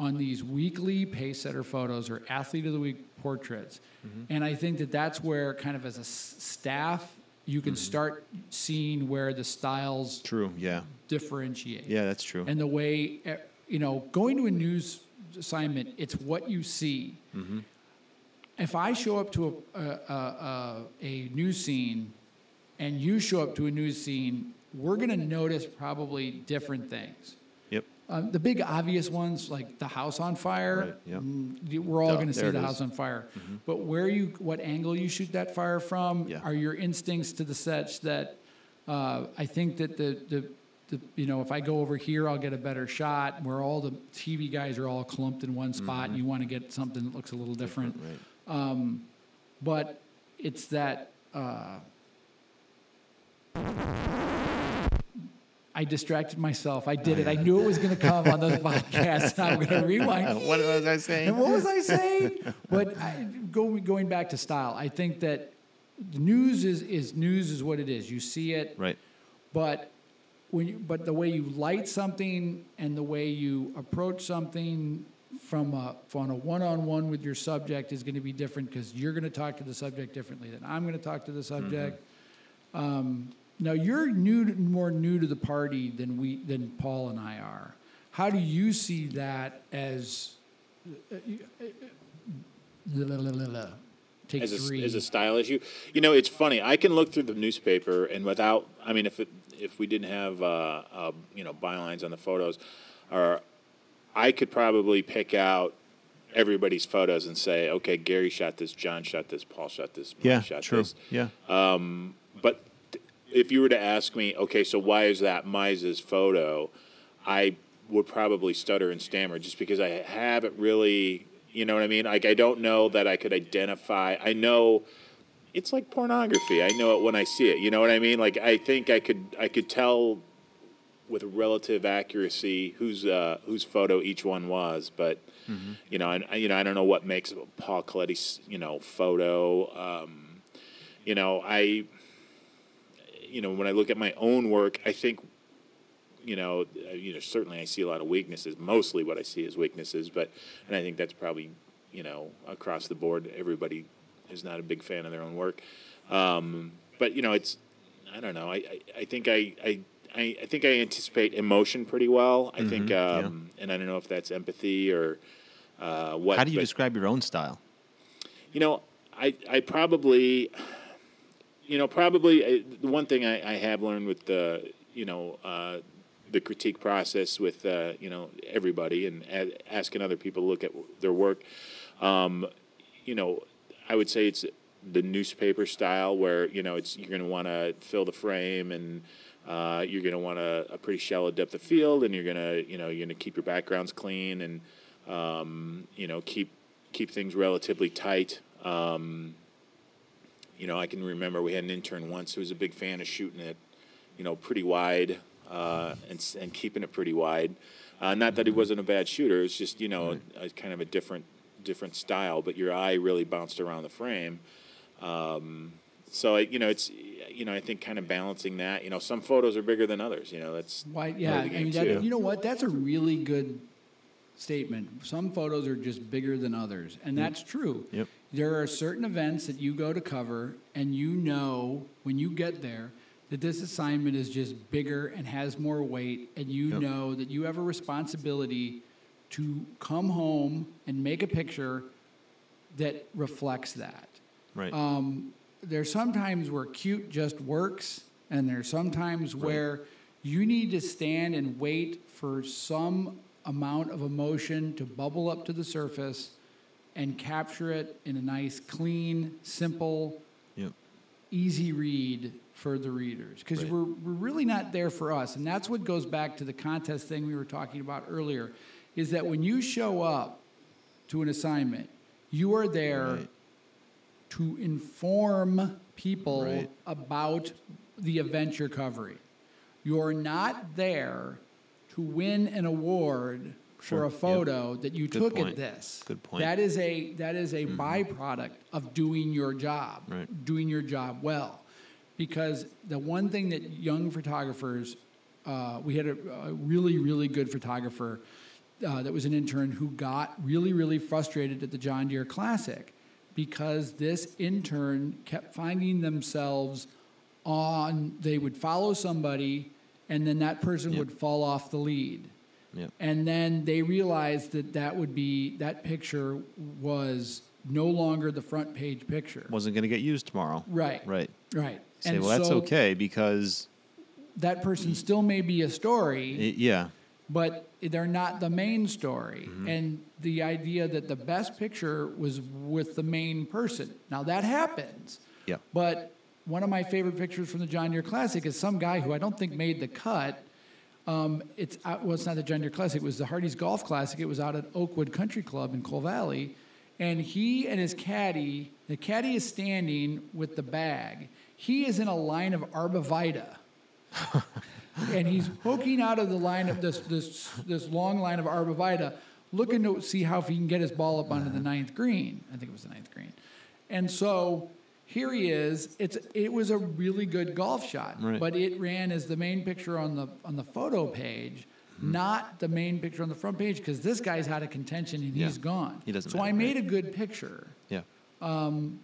S1: on these weekly pace setter photos or athlete of the week portraits.
S3: Mm-hmm.
S1: And I think that that's where kind of as a s- staff you can start seeing where the styles
S3: True. Yeah.
S1: differentiate.
S3: Yeah, that's true.
S1: And the way eh, you know, going to a news assignment, it's what you see.
S3: Mm-hmm.
S1: If I show up to a, a, a, a, a news scene and you show up to a news scene, we're going to notice probably different things.
S3: yep.
S1: Um, the big obvious ones, like the house on fire,
S3: Right, yep.
S1: mm, we're all going to see the
S3: is.
S1: house on fire. But where you, what angle you shoot that fire from,
S3: Yeah.
S1: are your instincts to the such that uh, I think that the, the, the, you know, if I go over here, I'll get a better shot. Where all the TV guys are all clumped in one spot, and you want to get something that looks a little different.
S3: Right.
S1: Um, but it's that uh, I distracted myself. I did it. I knew it was going to come on the podcast. I'm going to rewind.
S3: what was I saying?
S1: And what was I saying? But I, going going back to style, I think that the news is is news is what it is. You see it,
S3: Right.
S1: but when you, but the way you light something and the way you approach something from a from a one-on-one with your subject is going to be different because you're going to talk to the subject differently than I'm going to talk to the subject. Um, now you're new, to, more new to the party than we than Paul and I are. How do you see that as? Take
S2: as a,
S1: three.
S2: as a style issue. You know, it's funny. I can look through the newspaper and without, I mean, if it, if we didn't have, uh, uh, you know, bylines on the photos, or I could probably pick out everybody's photos and say, okay, Gary shot this, John shot this, Paul shot this, Mike
S3: Yeah.
S2: shot
S3: True.
S2: this.
S3: Yeah.
S2: But th- if you were to ask me, okay, so why is that Mize's photo? I would probably stutter and stammer just because I haven't really, you know what I mean? Like, I don't know that I could identify. I know it's like pornography. I know it when I see it. You know what I mean? Like, I think I could, I could tell with relative accuracy whose uh, whose photo each one was, but you know, I, you know, I don't know what makes Paul Colletti's you know photo. Um, you know, I, you know, when I look at my own work, I think, you know, uh, you know, certainly I see a lot of weaknesses. Mostly, what I see is weaknesses, but and I think that's probably you know across the board. Everybody is not a big fan of their own work, um, but you know, it's I don't know. I I, I think I. I I, I think I anticipate emotion pretty well. I think,
S3: yeah.
S2: um, and I don't know if that's empathy or uh, what.
S3: How do you
S2: but-
S3: describe your own style?
S2: you know, I I probably, you know, probably uh, the one thing I, I have learned with the you know uh, the critique process with uh, you know everybody and a- asking other people to look at their work, um, you know, I would say it's the newspaper style where you know it's you're going to want to fill the frame and. Uh, you're going to want a, a pretty shallow depth of field, and you're going to, you know, you're going to keep your backgrounds clean, and um, you know, keep keep things relatively tight. Um, you know, I can remember we had an intern once who was a big fan of shooting it, you know, pretty wide uh, and and keeping it pretty wide. Uh, not that he wasn't a bad shooter; it's just you know, a, kind of a different different style. But your eye really bounced around the frame. Um, so I, you know, it's you know, I think kind of balancing that. You know, some photos are bigger than others. You know, that's
S1: Why, yeah, I mean, that, you know what? That's a really good statement. Some photos are just bigger than others, and that's true.
S3: Yep.
S1: There are certain events that you go to cover, and you know when you get there that this assignment is just bigger and has more weight, and you
S3: Yep.
S1: know that you have a responsibility to come home and make a picture that reflects that.
S3: Right.
S1: Um, there's sometimes where cute just works, and there's sometimes where you need to stand and wait for some amount of emotion to bubble up to the surface and capture it in a nice, clean, simple,
S3: yep.
S1: easy read for the readers because
S3: Right.
S1: we're, we're really not there for us and that's what goes back to the contest thing we were talking about earlier is that when you show up to an assignment you are there
S3: Right.
S1: to inform people
S3: Right.
S1: about the event you're covering you're not there to win an award
S3: Sure,
S1: for a
S3: yep.
S1: photo that you
S3: Good
S1: took
S3: point.
S1: at this
S3: Good point. Mm-hmm.
S1: that is a that is a byproduct of doing your job
S3: Right.
S1: doing your job well. Because the one thing that young photographers, uh, we had a, a really, really good photographer uh, that was an intern who got really, really frustrated at the John Deere Classic because this intern kept finding themselves on, they would follow somebody and then that person
S3: Yep.
S1: would fall off the lead.
S3: Yep.
S1: And then they realized that that would be, that picture was no longer the front page picture.
S3: Wasn't going to get used tomorrow.
S1: Right.
S3: Right.
S1: Right.
S3: Say,
S1: and
S3: well, that's
S1: so
S3: okay because
S1: That person still may be a story,
S3: it, yeah,
S1: but they're not the main story.
S3: Mm-hmm.
S1: And the idea that the best picture was with the main person. Now that happens.
S3: yeah,
S1: But one of my favorite pictures from the John Deere Classic is some guy who I don't think made the cut. Um, it's out, well, it's not the John Deere Classic. It was the Hardee's Golf Classic. It was out at Oakwood Country Club in Coal Valley, and he and his caddy. The caddy is standing with the bag. He is in a line of arborvitae, and he's poking out of the line of this this this long line of arborvitae, looking to see how if he can get his ball up onto the ninth green. I think it was the ninth green, and so here he is. It's it was a really good golf shot,
S3: Right.
S1: but it ran as the main picture on the on the photo page,
S3: Hmm.
S1: not the main picture on the front page because this guy's out of contention and
S3: Yeah.
S1: he's gone.
S3: He doesn't
S1: So I made
S3: right.
S1: a good picture
S3: yeah, Um,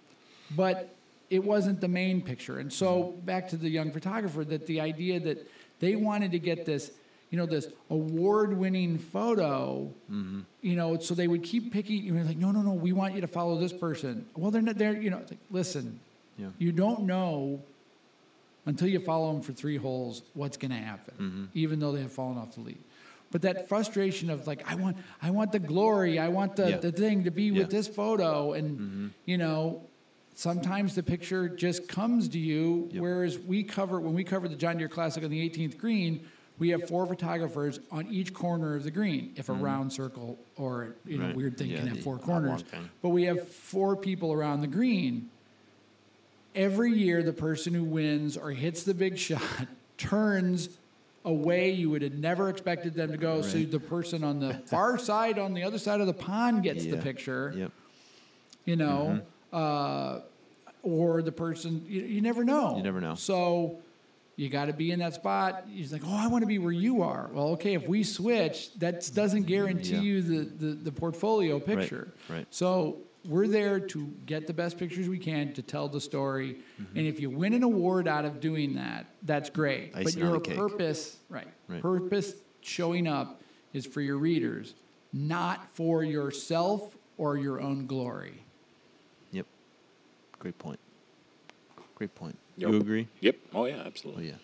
S1: but it wasn't the main picture. And so back to the young photographer, that the idea that they wanted to get this, you know, this award-winning photo,
S3: Mm-hmm.
S1: you know, so they would keep picking. You know, like, no, no, no, we want you to follow this person. Well, they're not there. You know, like, listen,
S3: Yeah.
S1: you don't know until you follow them for three holes what's going to happen,
S3: Mm-hmm.
S1: even though they have fallen off the lead. But that frustration of like, I want, I want the glory, I want the,
S3: Yeah.
S1: the thing to be with
S3: Yeah. Mm-hmm.
S1: this photo, and you know, sometimes the picture just comes to you.
S3: Yep.
S1: Whereas we cover when we cover the John Deere Classic on the 18th green, we have four photographers on each corner of the green. If a round circle or you know
S3: Mm-hmm. Right.
S1: weird thing
S3: Yeah,
S1: can have
S3: the
S1: four corners,
S3: thing.
S1: but we have four people around the green. Every year, the person who wins or hits the big shot turns away you would have never expected them to go. So
S3: Right.
S1: the person on the far side, on the other side of the pond, gets the
S3: Yeah.
S1: picture
S3: yep,
S1: you know,
S3: Mm-hmm.
S1: uh, or the person, you, you never know.
S3: You never know.
S1: So You got to be in that spot. He's like, oh, I want to be where you are. Well, okay, if we switch, that doesn't guarantee
S3: Yeah.
S1: you the, the, the portfolio picture.
S3: right.
S1: So we're there to get the best pictures we can to tell the story.
S3: Mm-hmm.
S1: And if you win an award out of doing that, that's great. but
S3: Icing on
S1: your purpose, right,
S3: Right.
S1: purpose showing up is for your readers, not for yourself or your own glory.
S3: Yep. Great point. Great point.
S2: Yep.
S3: You agree?
S2: Yep. Oh yeah,
S3: Oh
S2: absolutely.
S3: yeah.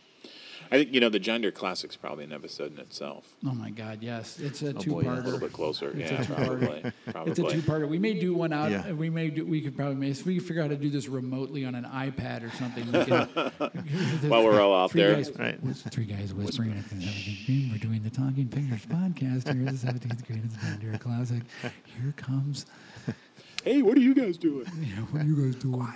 S2: I think you know the John Deere Classic's probably an episode in itself.
S1: Oh my God, yes, it's a oh,
S3: boy,
S1: two-parter.
S3: yes.
S2: A little bit closer.
S1: It's a
S2: yeah,
S1: two-parter.
S2: probably. Probably.
S1: It's a two-parter. We may do one out.
S3: Yeah.
S1: We may do. We could probably may. If we figure out how to do this remotely on an iPad or something. We can,
S2: While we're all out there.
S1: Guys,
S3: Right.
S1: Three guys whispering at the 17th green. We're doing the Talking Pictures podcast here at the 17th green. It's Bandera Classic. Here comes.
S2: Hey, what are you guys doing?
S1: Yeah, what are you guys doing?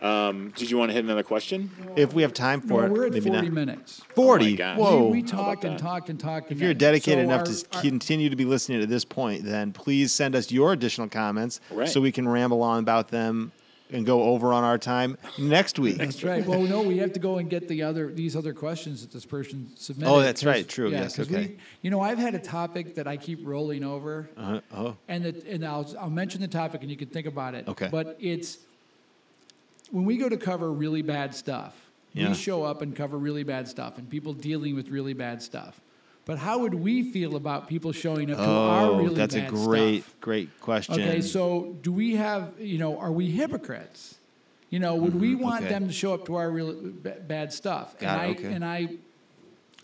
S2: Um, did you want to hit another question?
S3: If we have time
S1: No,
S3: for it,
S1: we're at
S3: maybe
S1: 40
S3: not.
S1: minutes.
S3: Forty.
S2: gosh.
S3: Whoa.
S1: We, we talked and
S2: that?
S1: talked and talked.
S3: if you're dedicated
S1: so
S3: enough
S1: our-
S3: to
S1: our-
S3: continue to be listening at this point, then please send us your additional comments
S2: Right.
S3: so we can ramble on about them and go over on our time next week.
S1: That's right. Well, no, we have to go and get the other these other questions that this person submitted.
S3: Oh, that's
S1: 'cause-
S3: right. True.
S1: Yeah,
S3: Yes,
S1: 'cause
S3: okay.
S1: We, you know, I've had a topic that I keep rolling over,
S3: Uh-huh. oh,
S1: and that, and I'll I'll mention the topic, and you can think about it.
S3: Okay.
S1: But it's when we go to cover really bad stuff.
S3: Yeah.
S1: We show up and cover really bad stuff, and people dealing with really bad stuff. But how would we feel about people showing up to our really bad stuff?
S3: oh that's a great,
S1: stuff?
S3: great question.
S1: Okay, so do we have, you know, are we hypocrites? You know, would we want
S3: Mm-hmm. okay.
S1: them to show up to our really b- bad stuff?
S3: Got
S1: and
S3: it,
S1: I
S3: okay.
S1: and I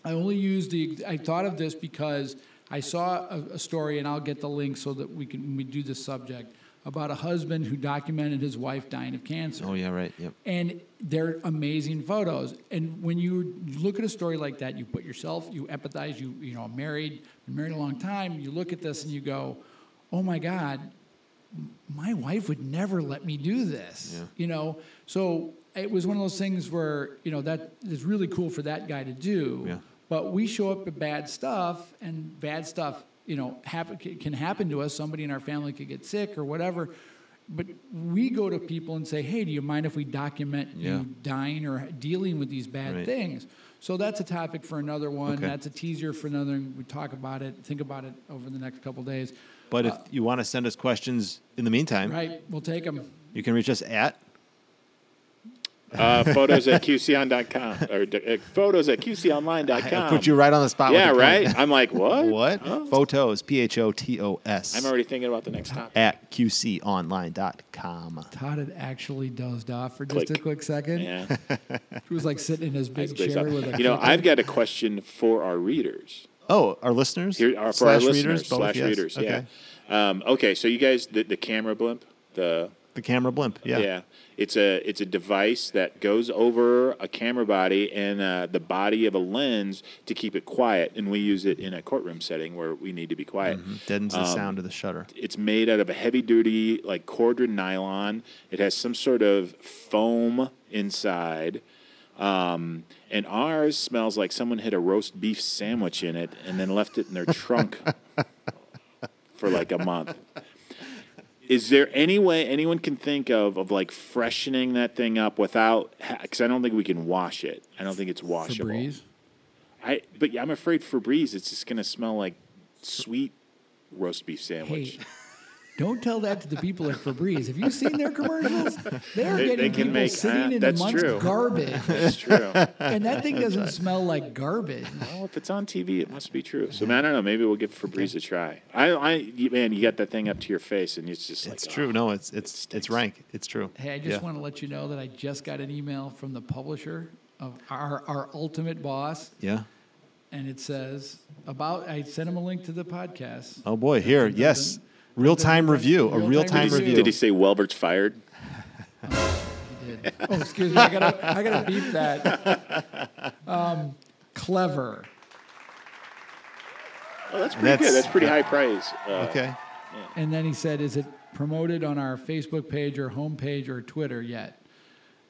S1: I only used the I thought of this because I saw a, a story and I'll get the link so that we can we do this subject about a husband who documented his wife dying of cancer
S3: oh yeah, right. Yep.
S1: and they're amazing photos. And when you look at a story like that, you put yourself, you empathize. You you know, married, been married a long time. You look at this and you go, "Oh my God, my wife would never let me do this."
S3: Yeah.
S1: You know, so it was one of those things where you know that is really cool for that guy to do.
S3: Yeah.
S1: But we show up at bad stuff, and bad stuff, you know, happen, can happen to us. Somebody in our family could get sick or whatever. But we go to people and say, "Hey, do you mind if we document
S3: Yeah.
S1: you dying or dealing with these bad
S3: Right.
S1: things?" So that's a topic for another one.
S3: Okay.
S1: That's a teaser for another. We talk about it, think about it over the next couple days.
S3: But if uh, you want to send us questions in the meantime,
S1: Right, we'll take them.
S3: you can reach us at
S2: Uh, photos at qcon.com or uh, photos at qconline.com.
S3: I put you right on the spot. with
S2: Yeah,
S3: point.
S2: right. I'm like, what?
S3: What?
S2: Huh?
S3: Photos, P H O T O S.
S2: I'm already thinking about the next topic.
S3: at qconline.com.
S1: Todd had actually dozed off for just
S2: Click.
S1: a quick second.
S2: Yeah.
S1: He was like sitting in his big
S2: Nice
S1: chair
S2: up.
S1: with a.
S2: You know. I've got a question for our readers.
S3: Oh, our listeners?
S2: Here are for
S3: Slash
S2: our
S3: readers,
S2: listeners
S3: both?
S2: slash
S3: Yes.
S2: readers.
S3: Okay.
S2: Yeah. Um, okay, so you guys, the, the camera blimp, the
S3: The camera blimp. Yeah.
S2: yeah, it's a it's a device that goes over a camera body and uh, the body of a lens to keep it quiet, and we use it in a courtroom setting where we need to be quiet.
S3: Deadens the
S2: Um,
S3: sound of the shutter.
S2: It's made out of a heavy duty like corded nylon. It has some sort of foam inside. Um, and ours smells like someone hid a roast beef sandwich in it and then left it in their trunk for like a month. Is there any way anyone can think of of like freshening that thing up without? Because I don't think we can wash it. I don't think it's washable.
S1: Febreze.
S2: I but I'm afraid Febreze. It's just gonna smell like sweet roast beef sandwich.
S1: Hey, don't tell that to the people at Febreze. Have you seen their commercials? They're
S2: They- they
S1: getting
S2: can
S1: people
S2: make-
S1: sitting
S2: uh,
S1: in
S2: that's
S1: amongst
S2: true.
S1: garbage,
S2: That's true.
S1: and that thing doesn't smell like garbage.
S2: Well, if it's on TV, it must be true. So, man, I don't know. Maybe we'll give Febreze a try. I, I, man, you got that thing up to your face, and it's just like,
S3: It's
S2: oh.
S3: true. No, it's it's
S2: stinks.
S3: it's rank. It's true.
S1: Hey, I just
S3: Yeah.
S1: want to let you know that I just got an email from the publisher of our, our ultimate boss,
S3: Yeah.
S1: and it says about. I sent him a link to the podcast.
S3: Oh boy, here,
S1: Dun, dun,
S3: yes.
S1: Dun.
S3: Real time
S1: Dun, dun,
S3: review. A
S1: real-time
S3: real time
S2: Did he,
S3: review.
S2: did he say Welvert's fired?
S1: Oh, excuse me. I gotta, I gotta beep that. Um, clever.
S2: Oh, that's pretty
S3: That's-
S2: good. That's pretty high praise. Uh,
S3: Okay.
S1: And then he said, "Is it promoted on our Facebook page or homepage or Twitter yet?"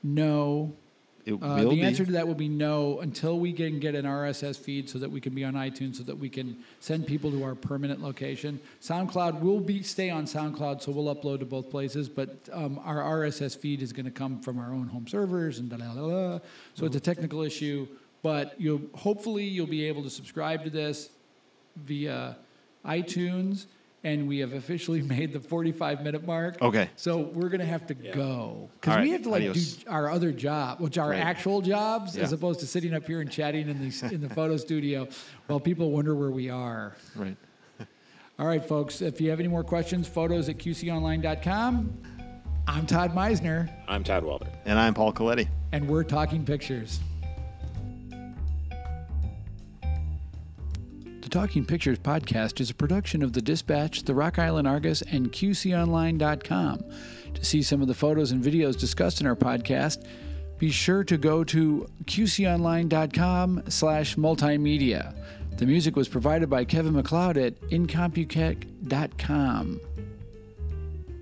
S1: No.
S3: It
S1: Uh,
S3: will
S1: the
S3: be.
S1: answer to that will be no until we can get an RSS feed so that we can be on iTunes so that we can send people to our permanent location. SoundCloud will be stay on SoundCloud, so we'll upload to both places. But um, our RSS feed is going to come from our own home servers and da da da da. So it's a technical issue, but you'll hopefully you'll be able to subscribe to this via iTunes. And we have officially made the 45 minute mark.
S3: Okay.
S1: So we're gonna have to go because
S3: All
S1: we have to like
S3: adios.
S1: do our other job, which are
S3: Right.
S1: actual jobs, as opposed to sitting up here and chatting in the in the photo studio while people wonder where we are.
S3: Right.
S1: All right, folks. If you have any more questions, photos at qconline.com. I'm Todd Mizener,
S2: I'm Todd Welvert.
S3: And I'm Paul Colletti.
S1: and we're talking pictures. Talking Pictures podcast is a production of The Dispatch, The Rock Island Argus, and QCOnline.com. To see some of the photos and videos discussed in our podcast, be sure to go to QCOnline.com slash multimedia. The music was provided by Kevin MacLeod at Incompetech.com.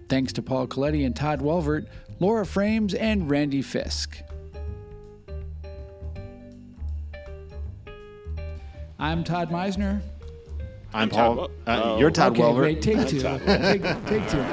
S1: Thanks to Paul Colletti and Todd Welvert, Laura Frames, and Randy Fisk. I'm Todd Mizener.
S3: I'm
S2: Todd
S3: Paul.
S2: Wel-
S3: uh,
S2: oh.
S3: You're Todd
S1: okay,
S3: Welver.
S1: wait, take two. Take, take two.